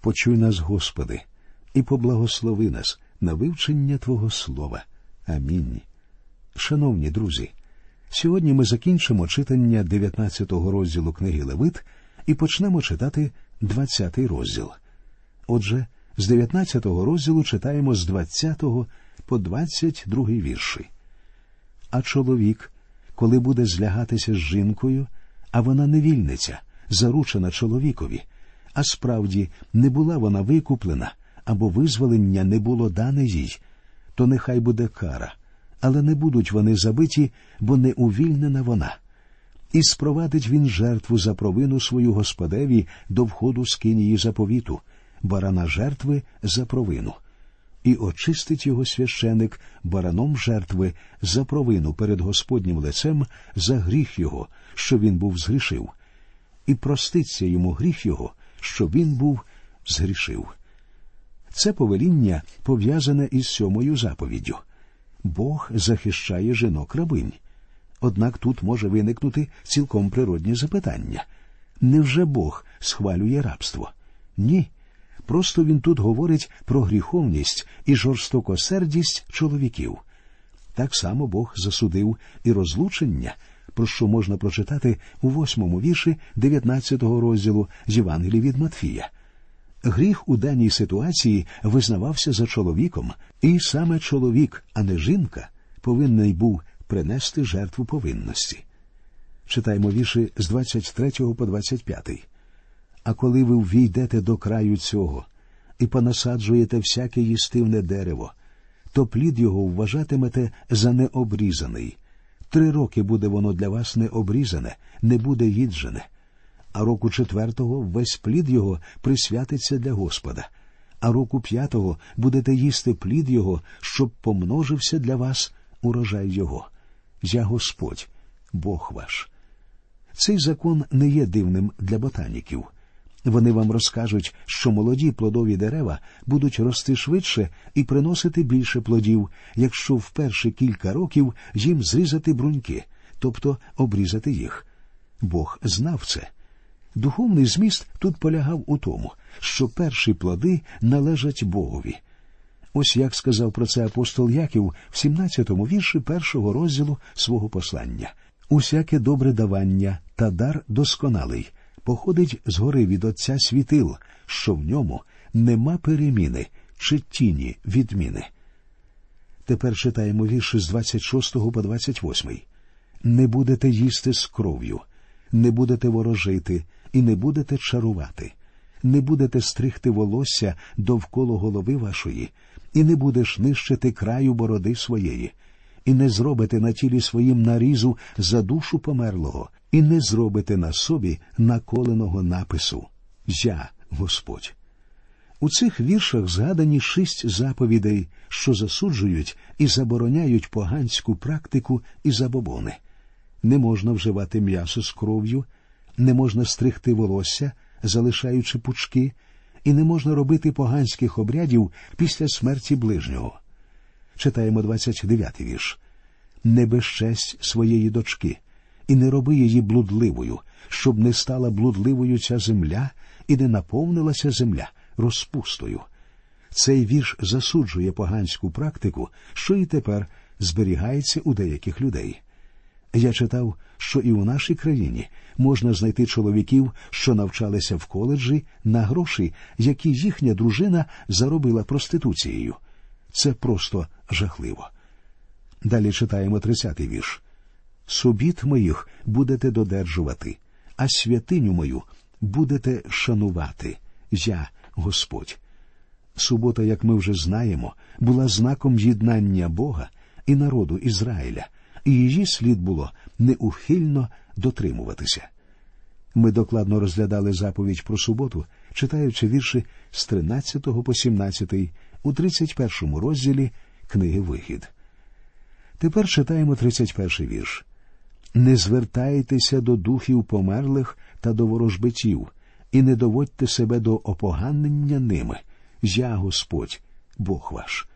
Почуй нас, Господи, і поблагослови нас на вивчення Твого Слова. Амінь. Шановні друзі, сьогодні ми закінчимо читання 19-го розділу книги Левит і почнемо читати 20-й розділ. Отже, з 19-го розділу читаємо з 20 по 22 вірші. А чоловік, коли буде злягатися з жінкою, а вона невільниця, заручена чоловікові, а справді не була вона викуплена або визволення не було дане їй, то нехай буде кара, але не будуть вони забиті, бо не увільнена вона. І спровадить він жертву за провину свою господеві до входу з кинії заповіту, барана жертви за провину, і очистить його священик бараном жертви за провину перед Господнім лицем за гріх його, що він був згрішив, і проститься йому гріх його, що він був згрішив. Це повеління пов'язане із сьомою заповіддю. Бог захищає жінок рабинь. Однак тут може виникнути цілком природні запитання невже Бог схвалює рабство? Ні. Просто він тут говорить про гріховність і жорстокосердість чоловіків. Так само Бог засудив і розлучення, про що можна прочитати у восьмому вірші 19-го розділу з Євангелії від Матфія. Гріх у даній ситуації визнавався за чоловіком, і саме чоловік, а не жінка, повинний був принести жертву повинності. Читаємо вірші з 23 по 25. А коли ви ввійдете до краю цього і понасаджуєте всяке їстивне дерево, то плід його вважатимете за необрізаний. Три роки буде воно для вас не обрізане, не буде їджене. А року четвертого весь плід його присвятиться для Господа, а року п'ятого будете їсти плід його, щоб помножився для вас урожай його. Я Господь, Бог ваш. Цей закон не є дивним для ботаніків. Вони вам розкажуть, що молоді плодові дерева будуть рости швидше і приносити більше плодів, якщо в перші кілька років їм зрізати бруньки, тобто обрізати їх. Бог знав це. Духовний зміст тут полягав у тому, що перші плоди належать Богові. Ось як сказав про це апостол Яків в 17-му вірші першого розділу свого послання. Усяке добре давання та дар досконалий походить згори від Отця світил, що в ньому нема переміни чи тіні відміни. Тепер читаємо вірші з 26 по 28. Не будете їсти з кров'ю, не будете ворожити і не будете чарувати, не будете стригти волосся довкола голови вашої, і не будеш нищити краю бороди своєї, і не зробите на тілі своїм нарізу за душу померлого, і не зробите на собі наколеного напису Я Господь. У цих віршах згадані шість заповідей, що засуджують і забороняють поганську практику і забобони. Не можна вживати м'ясо з кров'ю, не можна стригти волосся, залишаючи пучки, і не можна робити поганських обрядів після смерті ближнього. Читаємо 29-й вірш. Не безчесть своєї дочки, і не роби її блудливою, щоб не стала блудливою ця земля і не наповнилася земля розпустою. Цей вірш засуджує поганську практику, що і тепер зберігається у деяких людей. Я читав, що і у нашій країні можна знайти чоловіків, що навчалися в коледжі на гроші, які їхня дружина заробила проституцією. Це просто жахливо. Далі читаємо 30-й вірш. Собіт моїх будете додержувати, а святиню мою будете шанувати. Я Господь. Субота, як ми вже знаємо, була знаком єднання Бога і народу Ізраїля, і її слід було неухильно дотримуватися. Ми докладно розглядали заповідь про суботу, читаючи вірші з 13 по 17 у 31 розділі книги Вихід. Тепер читаємо 31 вірш. Не звертайтеся до духів померлих та до ворожбитів, і не доводьте себе до опоганення ними. Я Господь, Бог ваш.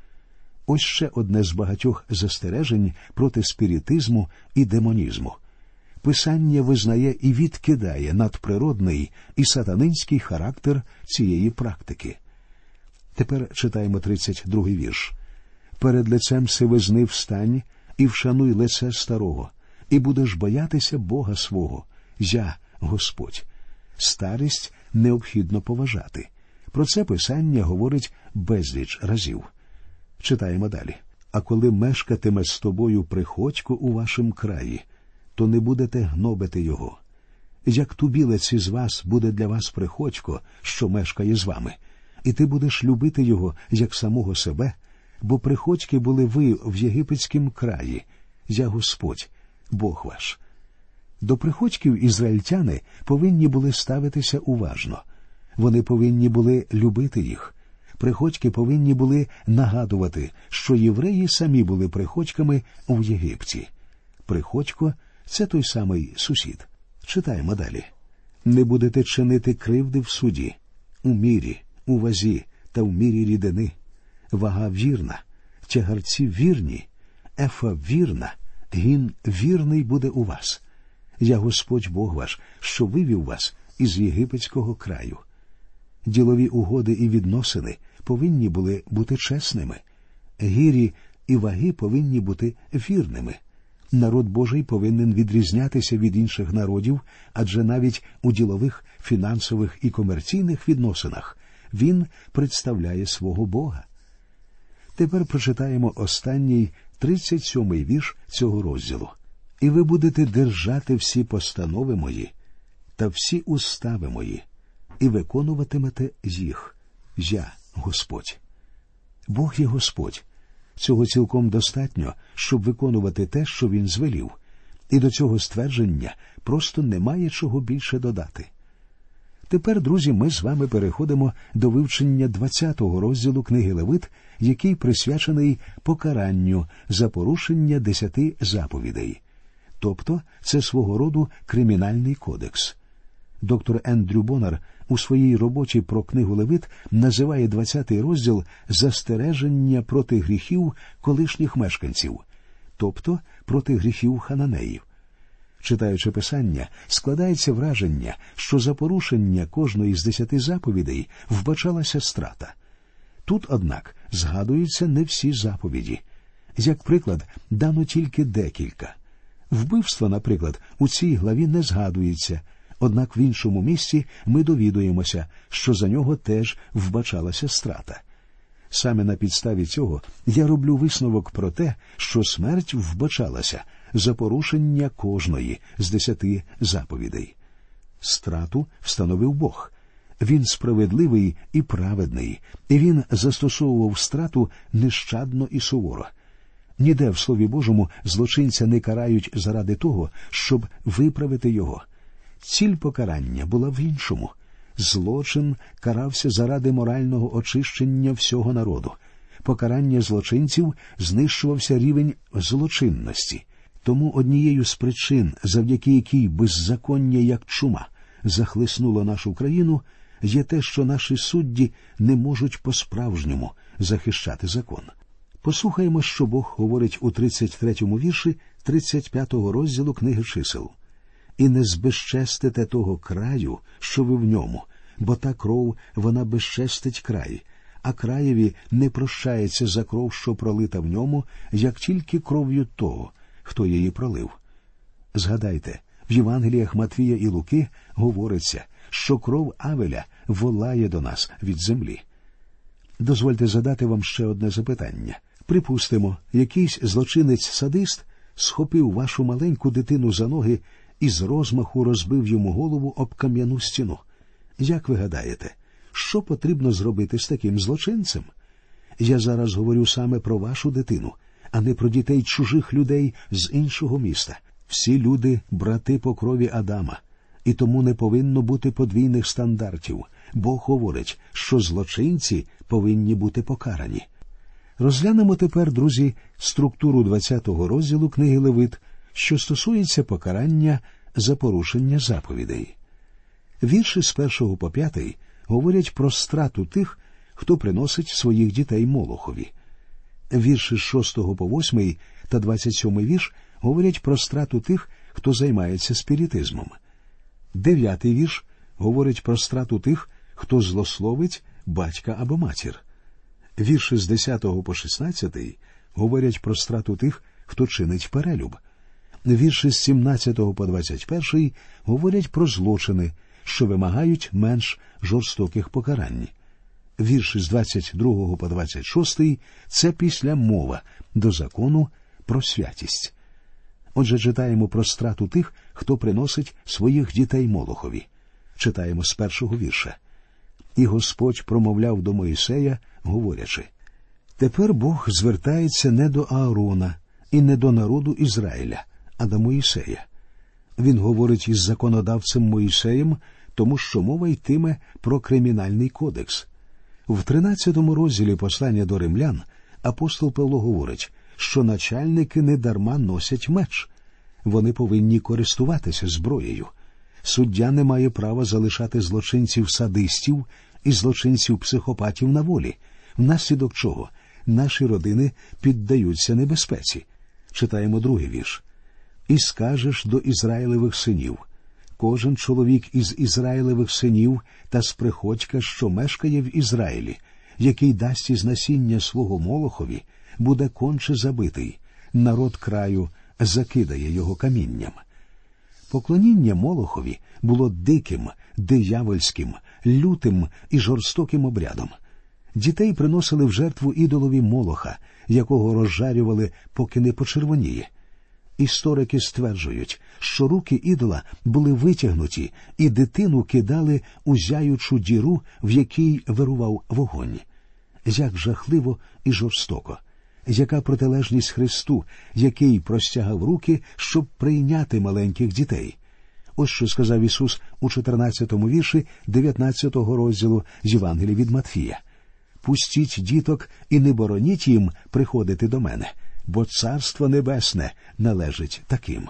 Ось ще одне з багатьох застережень проти спіритизму і демонізму. Писання визнає і відкидає надприродний і сатанинський характер цієї практики. Тепер читаємо 32-й вірш. Перед лицем сивизни встань і вшануй лице старого, і будеш боятися Бога свого, я Господь. Старість необхідно поважати. Про це писання говорить безліч разів. Читаємо далі. А коли мешкатиме з тобою приходько у вашому краї, то не будете гнобити його. Як тубілець із вас буде для вас приходько, що мешкає з вами, і ти будеш любити його як самого себе, бо приходьки були ви в єгипетському краї, я Господь, Бог ваш. До приходьків ізраїльтяни повинні були ставитися уважно, вони повинні були любити їх. Приходьки повинні були нагадувати, що євреї самі були приходьками у Єгипті. Приходько це той самий сусід. Читаємо далі. Не будете чинити кривди в суді, у мірі, у вазі та в мірі рідини. Вага вірна, тягарці вірні, ефа вірна, гін вірний буде у вас. Я Господь Бог ваш, що вивів вас із єгипетського краю. Ділові угоди і відносини повинні були бути чесними, гірі і ваги повинні бути вірними. Народ Божий повинен відрізнятися від інших народів, адже навіть у ділових, фінансових і комерційних відносинах він представляє свого Бога. Тепер прочитаємо останній 37-й вірш цього розділу. І ви будете держати всі постанови мої та всі устави мої, і виконуватимете їх. Я Господь. Бог є Господь. Цього цілком достатньо, щоб виконувати те, що він звелів, і до цього ствердження просто немає чого більше додати. Тепер, друзі, ми з вами переходимо до вивчення 20-го розділу книги Левит, який присвячений покаранню за порушення десяти заповідей. Тобто це свого роду кримінальний кодекс. Доктор Ендрю Бонар у своїй роботі про книгу Левит називає 20-й розділ застереження проти гріхів колишніх мешканців, тобто проти гріхів хананеїв. Читаючи писання, складається враження, що за порушення кожної з десяти заповідей вбачалася страта. Тут, однак, згадуються не всі заповіді. Як приклад, дано тільки декілька. Вбивство, наприклад, у цій главі не згадується, однак в іншому місці ми довідуємося, що за нього теж вбачалася страта. Саме на підставі цього я роблю висновок про те, що смерть вбачалася за порушення кожної з десяти заповідей. Страту встановив Бог. Він справедливий і праведний, і він застосовував страту нещадно і суворо. Ніде в Слові Божому злочинця не карають заради того, щоб виправити його. Ціль покарання була в іншому. Злочин карався заради морального очищення всього народу. Покарання злочинців знищувався рівень злочинності. Тому однією з причин, завдяки якій беззаконня як чума захлиснуло нашу країну, є те, що наші судді не можуть по-справжньому захищати закон. Послухаємо, що Бог говорить у 33-му вірші 35-го розділу книги чисел. І не збезчестите того краю, що ви в ньому, бо та кров вона безчестить край, а краєві не прощається за кров, що пролита в ньому, як тільки кров'ю того, хто її пролив. Згадайте, в Євангеліях Матвія і Луки говориться, що кров Авеля волає до нас від землі. Дозвольте задати вам ще одне запитання. Припустимо, якийсь злочинець садист схопив вашу маленьку дитину за ноги і з розмаху розбив йому голову об кам'яну стіну. Як ви гадаєте, що потрібно зробити з таким злочинцем? Я зараз говорю саме про вашу дитину, а не про дітей чужих людей з іншого міста. Всі люди брати по крові Адама, і тому не повинно бути подвійних стандартів. Бог говорить, що злочинці повинні бути покарані. Розглянемо тепер, друзі, структуру 20-го розділу книги Левит, що стосується покарання за порушення заповідей. Вірші з першого по п'ятий говорять про страту тих, хто приносить своїх дітей Молохові. Вірші з шостого по восьмий та двадцять сьомий вірш говорять про страту тих, хто займається спіритизмом. Дев'ятий вірш говорить про страту тих, хто злословить батька або матір. Вірші з 10 по 16 говорять про страту тих, хто чинить перелюб. Вірші з 17 по 21 говорять про злочини, що вимагають менш жорстоких покарань. Вірші з 22 по 26 це після мова до закону про святість. Отже, читаємо про страту тих, хто приносить своїх дітей Молохові. Читаємо з першого вірша. І Господь промовляв до Моїсея, говорячи Тепер Бог звертається не до Аарона і не до народу Ізраїля, а до Моїсея. Він говорить із законодавцем Моїсеєм, тому що мова йтиме про кримінальний кодекс. В 13 розділі послання до римлян апостол Павло говорить, що начальники недарма носять меч. Вони повинні користуватися зброєю. Суддя не має права залишати злочинців садистів і злочинців психопатів на волі, внаслідок чого наші родини піддаються небезпеці. Читаємо другий вірш. І скажеш до Ізраїлевих синів кожен чоловік із Ізраїлевих синів та з приходька, що мешкає в Ізраїлі, який дасть із насіння свого Молохові, буде конче забитий, народ краю закидає його камінням. Поклоніння Молохові було диким, диявольським, лютим і жорстоким обрядом. Дітей приносили в жертву ідолові Молоха, якого розжарювали, поки не почервоніє. Історики стверджують, що руки ідола були витягнуті, і дитину кидали у зяючу діру, в якій вирував вогонь. Як жахливо і жорстоко, яка протилежність Христу, який простягав руки, щоб прийняти маленьких дітей. Ось що сказав Ісус у 14-му вірші 19-го розділу з Євангелії від Матфія. Пустіть діток і не бороніть їм приходити до мене бо Царство Небесне належить таким.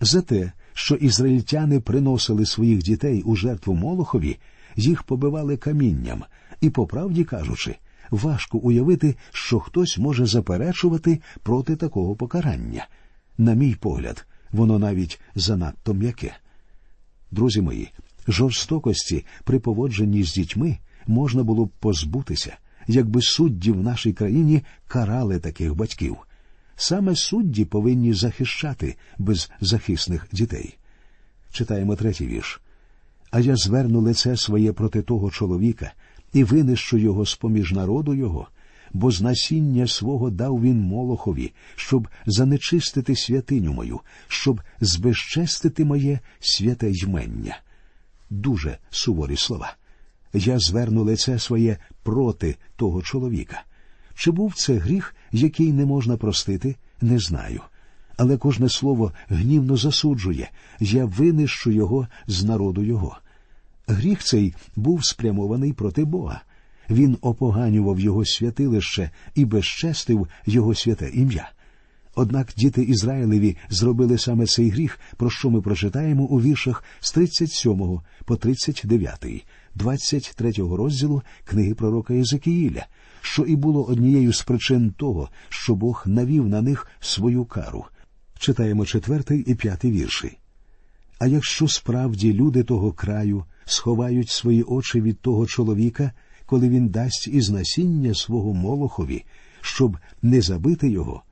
За те, що ізраїльтяни приносили своїх дітей у жертву Молохові, їх побивали камінням, і, по правді кажучи, важко уявити, що хтось може заперечувати проти такого покарання. На мій погляд, воно навіть занадто м'яке. Друзі мої, жорстокості при поводженні з дітьми можна було б позбутися якби судді в нашій країні карали таких батьків. Саме судді повинні захищати беззахисних дітей. Читаємо третій вірш. А я зверну лице своє проти того чоловіка і винищу його з поміж народу його, бо з насіння свого дав він Молохові, щоб занечистити святиню мою, щоб збезчестити моє святе ймення. Дуже суворі слова я зверну лице своє проти того чоловіка. Чи був це гріх, який не можна простити, не знаю. Але кожне слово гнівно засуджує я винищу його з народу його. Гріх цей був спрямований проти Бога. Він опоганював його святилище і безчестив його святе ім'я. Однак діти Ізраїлеві зробили саме цей гріх, про що ми прочитаємо у віршах з 37 по 39, 23 розділу книги пророка Єзекіїля, що і було однією з причин того, що Бог навів на них свою кару. Читаємо четвертий і п'ятий вірші. А якщо справді люди того краю сховають свої очі від того чоловіка, коли він дасть із насіння свого молохові, щоб не забити його,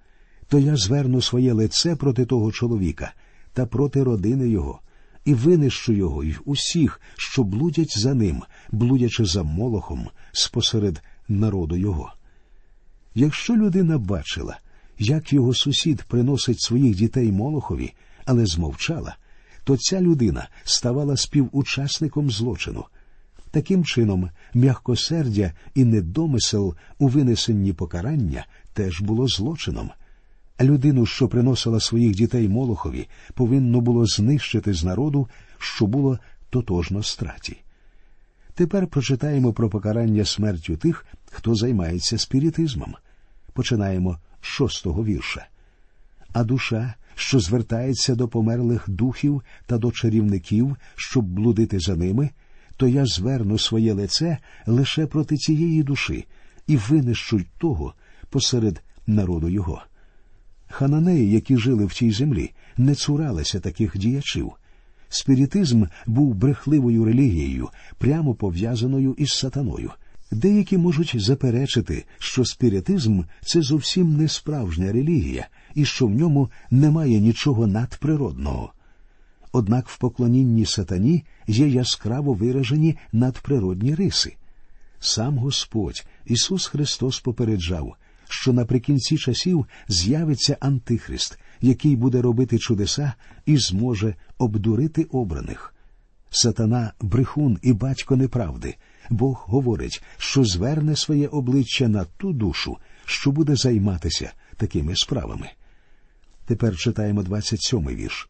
то я зверну своє лице проти того чоловіка та проти родини його, і винищу його й усіх, що блудять за ним, блудячи за молохом спосеред народу його. Якщо людина бачила, як його сусід приносить своїх дітей молохові, але змовчала, то ця людина ставала співучасником злочину. Таким чином, м'якосердя і недомисел у винесенні покарання теж було злочином. Людину, що приносила своїх дітей Молохові, повинно було знищити з народу, що було тотожно страті. Тепер прочитаємо про покарання смертю тих, хто займається спіритизмом. Починаємо з шостого вірша. А душа, що звертається до померлих духів та до чарівників, щоб блудити за ними, то я зверну своє лице лише проти цієї душі і винищу того посеред народу його. Хананеї, які жили в цій землі, не цуралися таких діячів. Спіритизм був брехливою релігією, прямо пов'язаною із сатаною. Деякі можуть заперечити, що спіритизм це зовсім не справжня релігія і що в ньому немає нічого надприродного. Однак в поклонінні сатані є яскраво виражені надприродні риси. Сам Господь Ісус Христос попереджав, що наприкінці часів з'явиться Антихрист, який буде робити чудеса і зможе обдурити обраних. Сатана, брехун і батько неправди. Бог говорить, що зверне своє обличчя на ту душу, що буде займатися такими справами. Тепер читаємо 27-й вірш.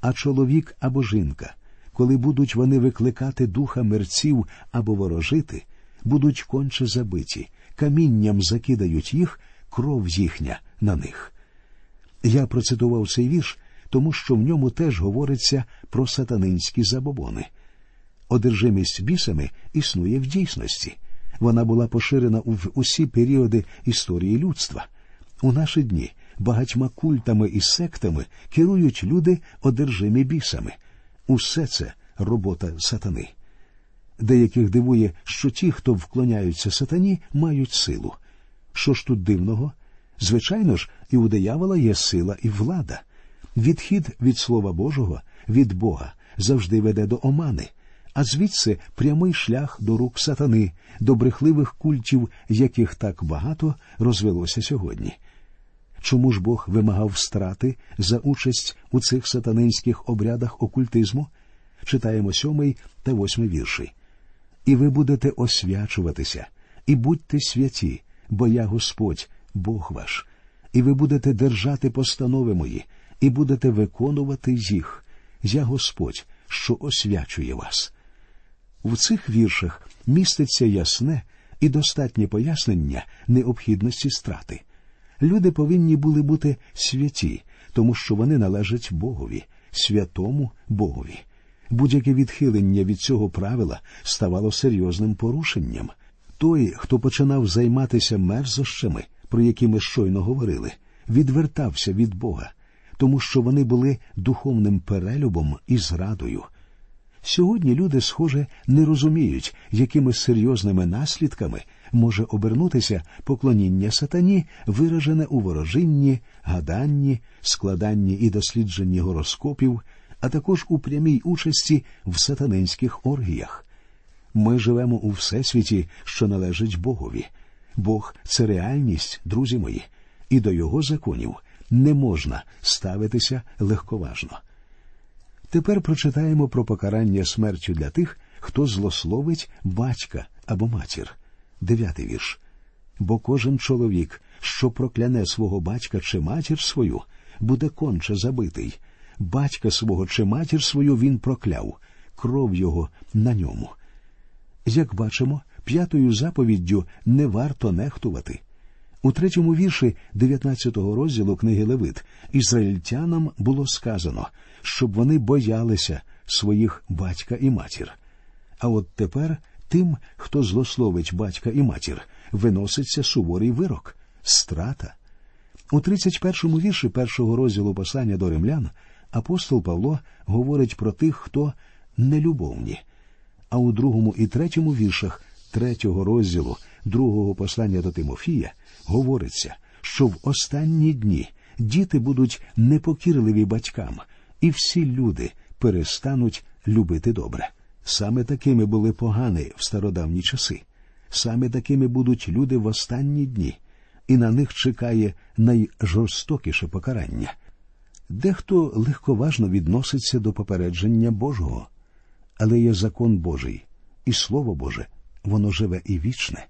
А чоловік або жінка, коли будуть вони викликати духа мерців або ворожити, будуть конче забиті, камінням закидають їх, кров їхня на них. Я процитував цей вірш, тому що в ньому теж говориться про сатанинські забобони. Одержимість бісами існує в дійсності. Вона була поширена в усі періоди історії людства. У наші дні багатьма культами і сектами керують люди, одержимі бісами. Усе це робота сатани. Деяких дивує, що ті, хто вклоняються сатані, мають силу. Що ж тут дивного? Звичайно ж, і у диявола є сила і влада. Відхід від Слова Божого, від Бога, завжди веде до омани, а звідси прямий шлях до рук сатани, до брехливих культів, яких так багато розвелося сьогодні. Чому ж Бог вимагав страти за участь у цих сатанинських обрядах окультизму? Читаємо сьомий та восьмий вірші. І ви будете освячуватися, і будьте святі, бо я Господь, Бог ваш, і ви будете держати постанови мої, і будете виконувати їх. Я Господь, що освячує вас. В цих віршах міститься ясне і достатнє пояснення необхідності страти. Люди повинні були бути святі, тому що вони належать Богові, святому Богові. Будь-яке відхилення від цього правила ставало серйозним порушенням. Той, хто починав займатися мерзощами, про які ми щойно говорили, відвертався від Бога, тому що вони були духовним перелюбом і зрадою. Сьогодні люди, схоже, не розуміють, якими серйозними наслідками може обернутися поклоніння сатані, виражене у ворожинні, гаданні, складанні і дослідженні гороскопів, а також у прямій участі в сатанинських оргіях. Ми живемо у всесвіті, що належить Богові. Бог це реальність, друзі мої, і до його законів не можна ставитися легковажно. Тепер прочитаємо про покарання смертю для тих, хто злословить батька або матір. Дев'ятий вірш. Бо кожен чоловік, що прокляне свого батька чи матір свою, буде конче забитий. Батька свого чи матір свою він прокляв, кров його на ньому. Як бачимо, п'ятою заповіддю не варто нехтувати. У третьому вірші 19-го розділу книги Левит ізраїльтянам було сказано, щоб вони боялися своїх батька і матір. А от тепер тим, хто злословить батька і матір, виноситься суворий вирок страта. У 31-му вірші першого розділу послання до римлян апостол Павло говорить про тих, хто нелюбовні. А у другому і третьому віршах третього розділу другого послання до Тимофія говориться, що в останні дні діти будуть непокірливі батькам, і всі люди перестануть любити добре. Саме такими були погані в стародавні часи, саме такими будуть люди в останні дні, і на них чекає найжорстокіше покарання. Дехто легковажно відноситься до попередження Божого, але є закон Божий, і Слово Боже, воно живе і вічне.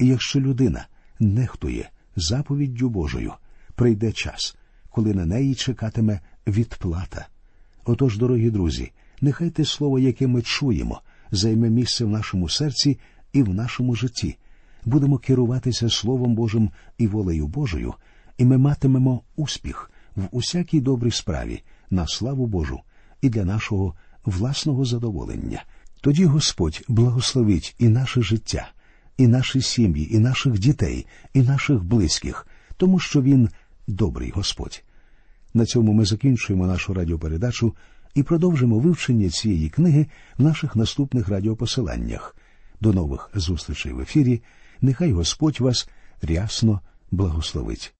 І якщо людина нехтує заповіддю Божою, прийде час, коли на неї чекатиме відплата. Отож, дорогі друзі, нехай те слово, яке ми чуємо, займе місце в нашому серці і в нашому житті. Будемо керуватися Словом Божим і волею Божою, і ми матимемо успіх в усякій добрій справі на славу Божу і для нашого власного задоволення. Тоді Господь благословить і наше життя, і наші сім'ї, і наших дітей, і наших близьких, тому що Він добрий Господь. На цьому ми закінчуємо нашу радіопередачу і продовжимо вивчення цієї книги в наших наступних радіопосиланнях. До нових зустрічей в ефірі. Нехай Господь вас рясно благословить.